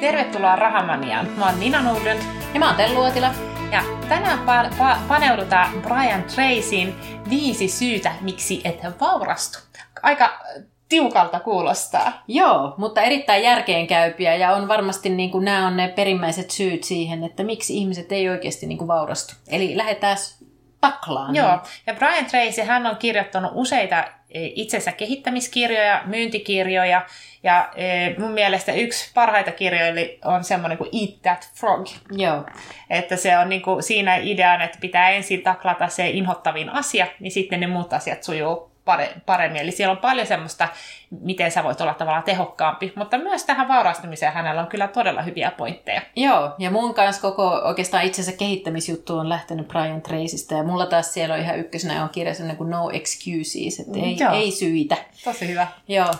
Tervetuloa Rahamaniaan. Mä oon Nina Nordlund. Ja mä oon Tellu Uotila. Ja tänään pa- pa- paneudutaan Brian Tracyn viisi syytä, miksi et vaurastu. Aika tiukalta kuulostaa. Joo, mutta erittäin järkeenkäypiä ja on varmasti niin kuin, nämä on ne perimmäiset syyt siihen, että miksi ihmiset ei oikeasti niin kuin, vaurastu. Eli lähdetään taklaan. Joo, ja Brian Tracy, hän on kirjoittanut useita e, itsensä kehittämiskirjoja, myyntikirjoja, ja e, mun mielestä yksi parhaita kirjoja on semmoinen kuin Eat That Frog. Joo. Että se on niin kuin siinä ideana, että pitää ensin taklata se inhottavin asia, niin sitten ne muut asiat sujuu paremmin. Eli siellä on paljon semmoista, miten sä voit olla tavallaan tehokkaampi, mutta myös tähän vaurastumiseen hänellä on kyllä todella hyviä pointteja. Joo, ja mun kanssa koko oikeastaan itsensä kehittämisjuttu on lähtenyt Brian Tracystä, ja mulla taas siellä on ihan ykkösenä on kirja sellainen kuin No Excuses, että ei, Joo. ei syitä. Tosi hyvä. Joo,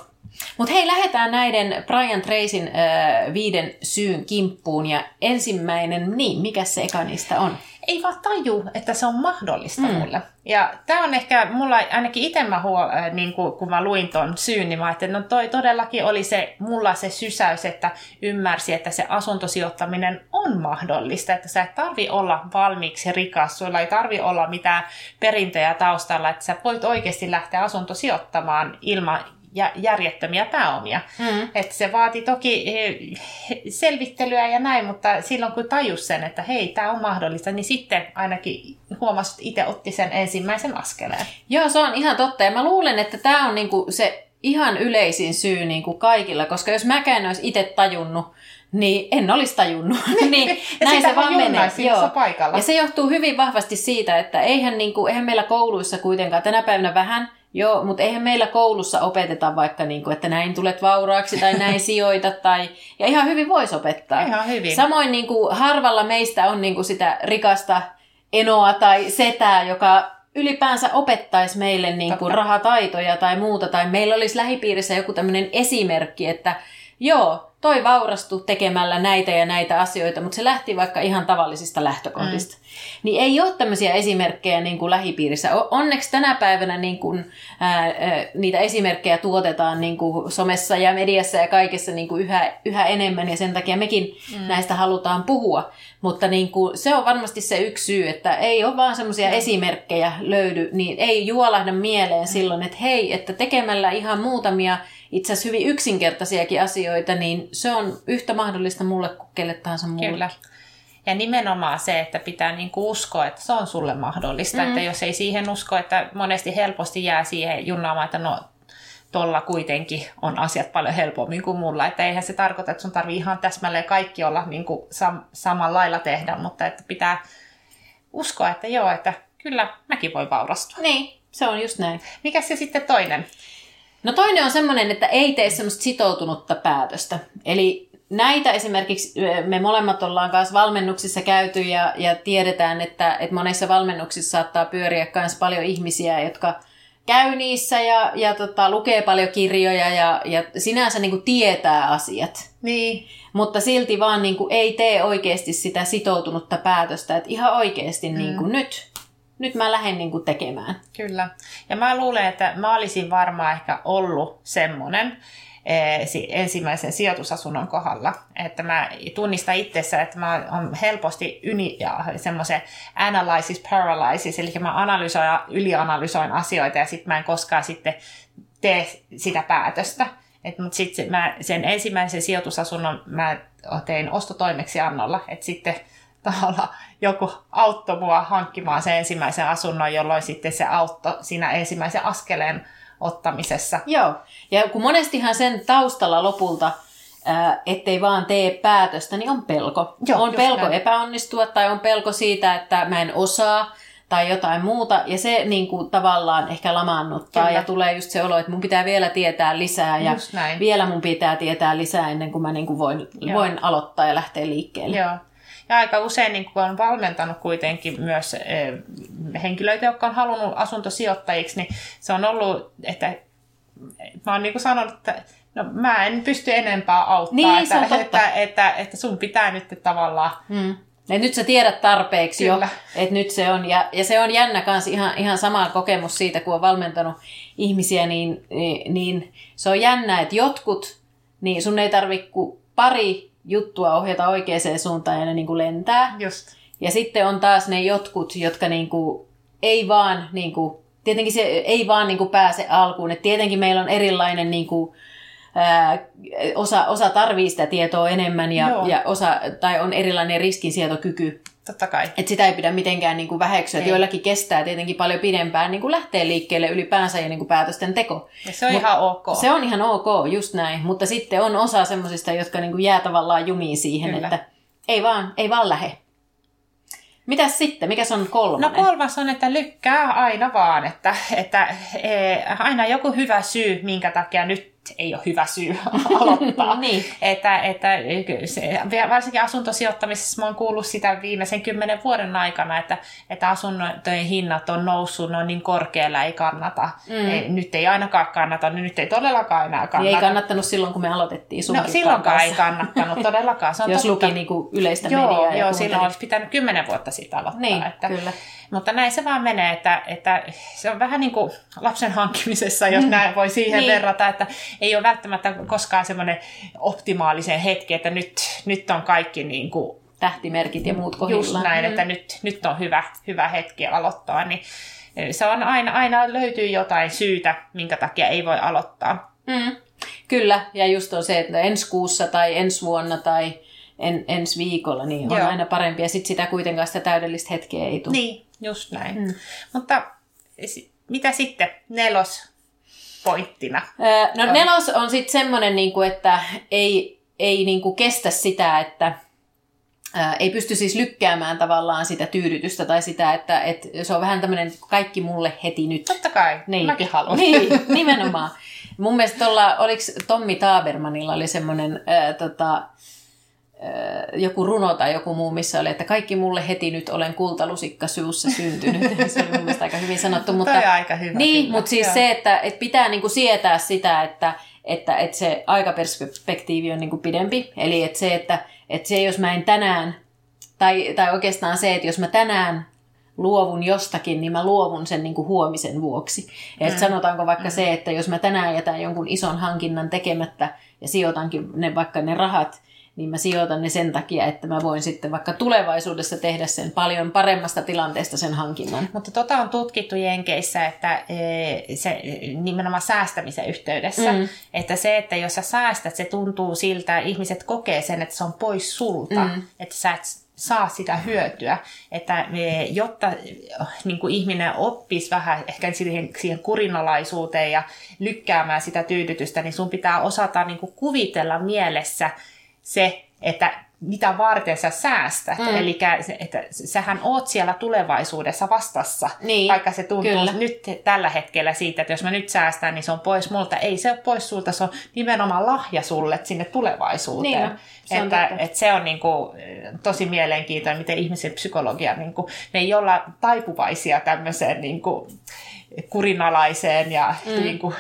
mutta hei, lähdetään näiden Brian Tracyn äh, viiden syyn kimppuun. Ja ensimmäinen, niin, mikä se eka niistä on? Ei vaan taju, että se on mahdollista mm. mulle. Ja tämä on ehkä, mulla ainakin itse mä huol, äh, niin kun, kun mä luin ton syyn, niin mä että no toi todellakin oli se, mulla se sysäys, että ymmärsi, että se asuntosijoittaminen on mahdollista, että sä et tarvi olla valmiiksi rikas, sulla ei tarvi olla mitään perintöjä taustalla, että sä voit oikeasti lähteä asuntosijoittamaan ilman järjettömiä pääomia. Mm. Että se vaati toki selvittelyä ja näin, mutta silloin kun tajus sen, että hei, tämä on mahdollista, niin sitten ainakin huomasi, että itse otti sen ensimmäisen askeleen. Joo, se on ihan totta. Ja mä luulen, että tämä on niinku se ihan yleisin syy niinku kaikilla, koska jos mäkään olisi itse tajunnut, niin en olisi tajunnut. niin, näin se vaan menee. Joo. Paikalla. Ja se johtuu hyvin vahvasti siitä, että eihän, niinku, eihän meillä kouluissa kuitenkaan tänä päivänä vähän – Joo, mutta eihän meillä koulussa opeteta vaikka, niin kuin, että näin tulet vauraaksi tai näin sijoitat. Tai, ja ihan hyvin voisi opettaa. Ihan hyvin. Samoin niin kuin, harvalla meistä on niin kuin, sitä rikasta enoa tai setää, joka ylipäänsä opettaisi meille niin kuin, rahataitoja tai muuta. Tai meillä olisi lähipiirissä joku tämmöinen esimerkki, että joo, toi vaurastui tekemällä näitä ja näitä asioita, mutta se lähti vaikka ihan tavallisista lähtökohdista. Mm. Niin ei ole tämmöisiä esimerkkejä niin kuin lähipiirissä. Onneksi tänä päivänä niin kuin, ää, niitä esimerkkejä tuotetaan niin kuin somessa ja mediassa ja kaikessa niin kuin yhä, yhä enemmän ja sen takia mekin mm. näistä halutaan puhua. Mutta niin kuin, se on varmasti se yksi syy, että ei ole vaan semmoisia mm. esimerkkejä löydy, niin ei juolahda mieleen mm. silloin, että hei, että tekemällä ihan muutamia itse asiassa hyvin yksinkertaisiakin asioita, niin se on yhtä mahdollista mulle kuin kelle tahansa muulle. Kyllä. Ja nimenomaan se, että pitää niinku uskoa, että se on sulle mahdollista. Mm. Että jos ei siihen usko, että monesti helposti jää siihen junnaamaan, että no tolla kuitenkin on asiat paljon helpommin kuin mulla. Että eihän se tarkoita, että sun tarvii ihan täsmälleen kaikki olla niin kuin sam- samalla lailla tehdä, mutta että pitää uskoa, että joo, että kyllä mäkin voi vaurastua. Niin, se on just näin. Mikä se sitten toinen? No toinen on semmoinen, että ei tee semmoista sitoutunutta päätöstä. Eli näitä esimerkiksi me molemmat ollaan kanssa valmennuksissa käyty ja, ja tiedetään, että, että monissa valmennuksissa saattaa pyöriä myös paljon ihmisiä, jotka käy niissä ja, ja tota, lukee paljon kirjoja ja, ja sinänsä niin kuin tietää asiat. Niin. Mutta silti vaan niin kuin ei tee oikeasti sitä sitoutunutta päätöstä, että ihan oikeasti mm. niin kuin nyt nyt mä lähden niin kuin tekemään. Kyllä. Ja mä luulen, että mä olisin varmaan ehkä ollut semmoinen eh, ensimmäisen sijoitusasunnon kohdalla, että mä tunnistan itsessä, että mä on helposti yni, ja semmoisen analysis paralysis, eli mä analysoin ja ylianalysoin asioita ja sitten mä en koskaan sitten tee sitä päätöstä. Mutta sitten sen ensimmäisen sijoitusasunnon mä tein ostotoimeksiannolla, että sitten tavallaan joku auttoi mua hankkimaan sen ensimmäisen asunnon, jolloin sitten se auttoi siinä ensimmäisen askeleen ottamisessa. Joo, ja kun monestihan sen taustalla lopulta, ää, ettei vaan tee päätöstä, niin on pelko. Joo, on pelko näin. epäonnistua tai on pelko siitä, että mä en osaa tai jotain muuta, ja se niin kuin, tavallaan ehkä lamaannuttaa, Kyllä. ja tulee just se olo, että mun pitää vielä tietää lisää, ja vielä mun pitää tietää lisää ennen kuin mä niin kuin voin, voin aloittaa ja lähteä liikkeelle. Joo. Ja aika usein niin kun on valmentanut kuitenkin myös eh, henkilöitä, jotka on halunnut asuntosijoittajiksi, niin se on ollut, että mä oon niin kuin sanonut, että no, mä en pysty enempää auttaa, niin, että, että, että, että, että sun pitää nyt tavallaan hmm. Et nyt sä tiedät tarpeeksi Kyllä. jo, että nyt se on. Ja, ja se on jännä kanssa ihan, ihan sama kokemus siitä, kun on valmentanut ihmisiä, niin, niin se on jännä, että jotkut niin sun ei tarvitse kuin pari juttua ohjata oikeaan suuntaan ja ne niin kuin lentää. Just. Ja sitten on taas ne jotkut, jotka niin kuin ei vaan, niin kuin, tietenkin se ei vaan niin kuin pääse alkuun. Et tietenkin meillä on erilainen niin kuin, ää, osa, osa tarvii sitä tietoa enemmän ja, ja osa, tai on erilainen riskinsietokyky. Totta kai. Et sitä ei pidä mitenkään niin kuin väheksyä. Että joillakin kestää tietenkin paljon pidempään niin kuin lähteä liikkeelle ylipäänsä ja niin kuin päätösten teko. Ja se on Mut, ihan ok. Se on ihan ok, just näin. Mutta sitten on osa semmoisista, jotka niin kuin jää tavallaan jumiin siihen, Kyllä. että ei vaan, ei vaan lähe. Mitäs sitten? Mikä on kolmas? No kolmas on, että lykkää aina vaan. Että, että e, aina joku hyvä syy, minkä takia nyt ei ole hyvä syy aloittaa. niin. että, että se, varsinkin asuntosijoittamisessa mä oon kuullut sitä viimeisen kymmenen vuoden aikana, että, että asuntojen hinnat on noussut, ne on niin korkealla, ei kannata. Mm. Ei, nyt ei ainakaan kannata, nyt ei todellakaan enää kannata. Niin ei kannattanut silloin, kun me aloitettiin No silloinkaan ei kannattanut todellakaan. Se on Jos totta. luki niin kuin yleistä joo, mediaa. Joo, silloin olisi pitänyt kymmenen vuotta siitä aloittaa. Niin, että, kyllä. Mutta näin se vaan menee, että, että se on vähän niin kuin lapsen hankkimisessa, jos mm. näin voi siihen niin. verrata, että ei ole välttämättä koskaan semmoinen optimaalisen hetki, että nyt, nyt on kaikki niin kuin tähtimerkit ja muut kohdillaan. Just näin, mm. että nyt, nyt on hyvä, hyvä hetki aloittaa, niin se on aina, aina löytyy jotain syytä, minkä takia ei voi aloittaa. Mm. Kyllä, ja just on se, että ensi kuussa tai ensi vuonna tai en, ensi viikolla, niin on Joo. aina parempi. Ja sitten sitä kuitenkaan sitä täydellistä hetkeä ei tule. Niin, just näin. Mm. Mutta mitä sitten nelos pointtina? no on. nelos on sitten semmoinen, niinku, että ei, ei niinku kestä sitä, että ää, ei pysty siis lykkäämään tavallaan sitä tyydytystä tai sitä, että et se on vähän tämmöinen kaikki mulle heti nyt. Totta kai, niin. mäkin haluan. Niin, nimenomaan. Mun mielestä tuolla, oliko Tommi Taabermanilla oli semmoinen ää, tota, joku runo tai joku muu, missä oli, että kaikki mulle heti nyt olen kultalusikka suussa syntynyt. se oli mun mielestä aika hyvin sanottu. Mutta, Toi aika hyvä. Niin, kyllä. mutta siis Joo. se, että, että pitää niinku sietää sitä, että, että, että se aikaperspektiivi on niinku pidempi. Eli että se, että, että se, jos mä en tänään, tai, tai oikeastaan se, että jos mä tänään luovun jostakin, niin mä luovun sen niin kuin huomisen vuoksi. Ja mm. sanotaanko vaikka mm. se, että jos mä tänään jätän jonkun ison hankinnan tekemättä ja sijoitankin ne, vaikka ne rahat niin mä sijoitan ne sen takia, että mä voin sitten vaikka tulevaisuudessa tehdä sen paljon paremmasta tilanteesta sen hankinnan. Mutta tota on tutkittu Jenkeissä, että e, se nimenomaan säästämisen yhteydessä, mm. että se, että jos sä säästät, se tuntuu siltä, ihmiset kokee sen, että se on pois sulta, mm. että sä et saa sitä hyötyä, että e, jotta niin kuin ihminen oppisi vähän ehkä siihen, siihen kurinalaisuuteen ja lykkäämään sitä tyydytystä, niin sun pitää osata niin kuin kuvitella mielessä se, että mitä varten sä säästät. Mm. Eli että sähän oot siellä tulevaisuudessa vastassa, niin, vaikka se tuntuu kyllä. nyt tällä hetkellä siitä, että jos mä nyt säästän, niin se on pois multa. Ei se ole pois sulta, se on nimenomaan lahja sulle sinne tulevaisuuteen. Niin, se on että, että se on niin kuin, tosi mielenkiintoinen, miten ihmisen psykologia, niin kuin, me ei olla taipuvaisia tämmöiseen niin kuin, kurinalaiseen ja mm. niin kuin,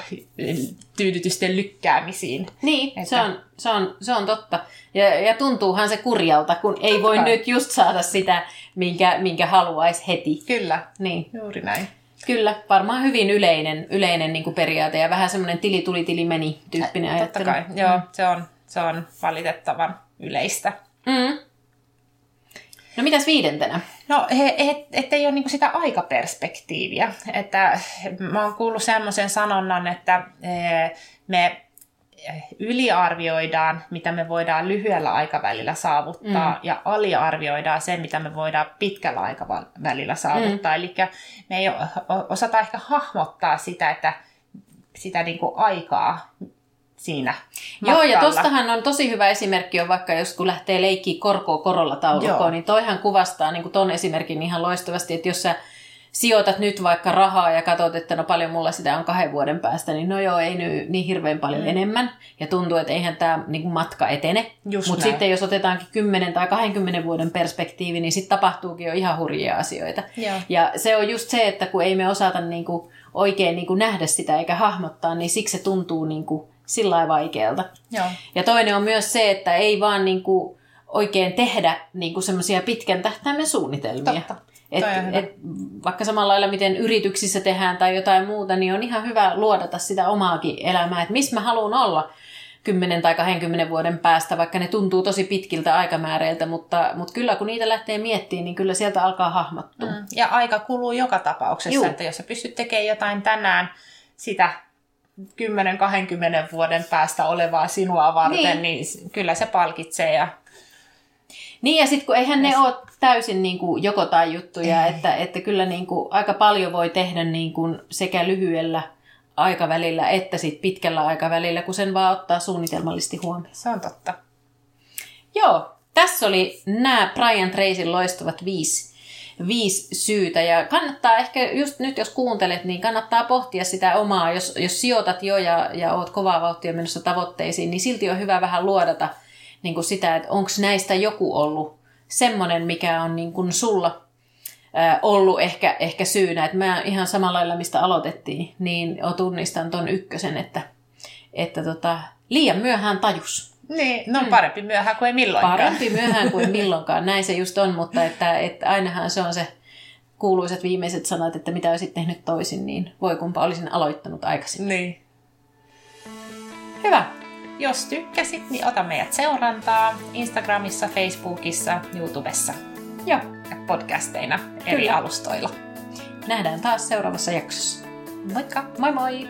tyydytysten lykkäämisiin. Niin, että... se, on, se, on, se on totta. Ja, ja tuntuuhan se kurjalta, kun ei totta voi nyt just saada sitä, minkä, minkä haluaisi heti. Kyllä, niin. juuri näin. Kyllä, varmaan hyvin yleinen, yleinen niin kuin periaate ja vähän semmoinen tili tuli tili meni tyyppinen Ä, ajattelu. Totta kai, joo, mm. se, on, se on valitettavan yleistä. Mm. No mitäs viidentenä? No, et, et ei ole niinku sitä aikaperspektiiviä. Että mä oon kuullut semmoisen sanonnan, että e, me yliarvioidaan, mitä me voidaan lyhyellä aikavälillä saavuttaa, mm. ja aliarvioidaan sen, mitä me voidaan pitkällä aikavälillä saavuttaa. Mm. Eli me ei osata ehkä hahmottaa sitä, että sitä niin kuin aikaa, siinä matkalla. Joo, ja tostahan on tosi hyvä esimerkki on vaikka jos kun lähtee leikkiä korkoa korolla taulukkoon, niin toihan kuvastaa niin kuin ton esimerkin ihan loistavasti, että jos sä sijoitat nyt vaikka rahaa ja katsot, että no paljon mulla sitä on kahden vuoden päästä, niin no joo, ei nyt niin hirveän paljon mm. enemmän. Ja tuntuu, että eihän tämä niin kuin matka etene. Mutta sitten jos otetaankin 10 tai 20 vuoden perspektiivi, niin sitten tapahtuukin jo ihan hurjia asioita. Joo. Ja se on just se, että kun ei me osata niin kuin oikein niin kuin nähdä sitä eikä hahmottaa, niin siksi se tuntuu niin kuin sillä vaikealta. Joo. Ja toinen on myös se, että ei vaan niin kuin oikein tehdä niin semmoisia pitkän tähtäimen suunnitelmia. Totta. Et, et, vaikka samalla lailla, miten yrityksissä tehdään tai jotain muuta, niin on ihan hyvä luodata sitä omaakin elämää, että missä mä haluan olla 10 tai 20 vuoden päästä, vaikka ne tuntuu tosi pitkiltä aikamääreiltä, mutta, mutta kyllä kun niitä lähtee miettimään, niin kyllä sieltä alkaa hahmottua. Mm. Ja aika kuluu joka tapauksessa, Juh. että jos sä pystyt tekemään jotain tänään sitä 10-20 vuoden päästä olevaa sinua varten, niin, niin kyllä se palkitsee. Ja... Niin ja sitten kun eihän ne ole täysin niin kuin joko tai juttuja, että, että kyllä niin kuin aika paljon voi tehdä niin kuin sekä lyhyellä aikavälillä että sit pitkällä aikavälillä, kun sen vaan ottaa suunnitelmallisesti huomioon. Se on totta. Joo, tässä oli nämä Brian Tracyn loistavat viisi, viisi syytä. Ja kannattaa ehkä, just nyt jos kuuntelet, niin kannattaa pohtia sitä omaa, jos, jos sijoitat jo ja, ja oot kovaa vauhtia menossa tavoitteisiin, niin silti on hyvä vähän luodata niin kuin sitä, että onko näistä joku ollut semmoinen, mikä on niin kuin sulla ollut ehkä, ehkä syynä. Että mä ihan samalla lailla, mistä aloitettiin, niin tunnistan ton ykkösen, että, että tota, liian myöhään tajus. Niin, no parempi myöhään kuin ei milloinkaan. Parempi myöhään kuin milloinkaan, näin se just on, mutta että, että ainahan se on se kuuluisat viimeiset sanat, että mitä olisit tehnyt toisin, niin voi kumpa olisin aloittanut aikaisemmin. Niin. Hyvä. Jos tykkäsit, niin ota meidät seurantaa Instagramissa, Facebookissa, YouTubessa. Joo. Ja podcasteina eri Kyllä. alustoilla. Nähdään taas seuraavassa jaksossa. Moikka! Moi moi!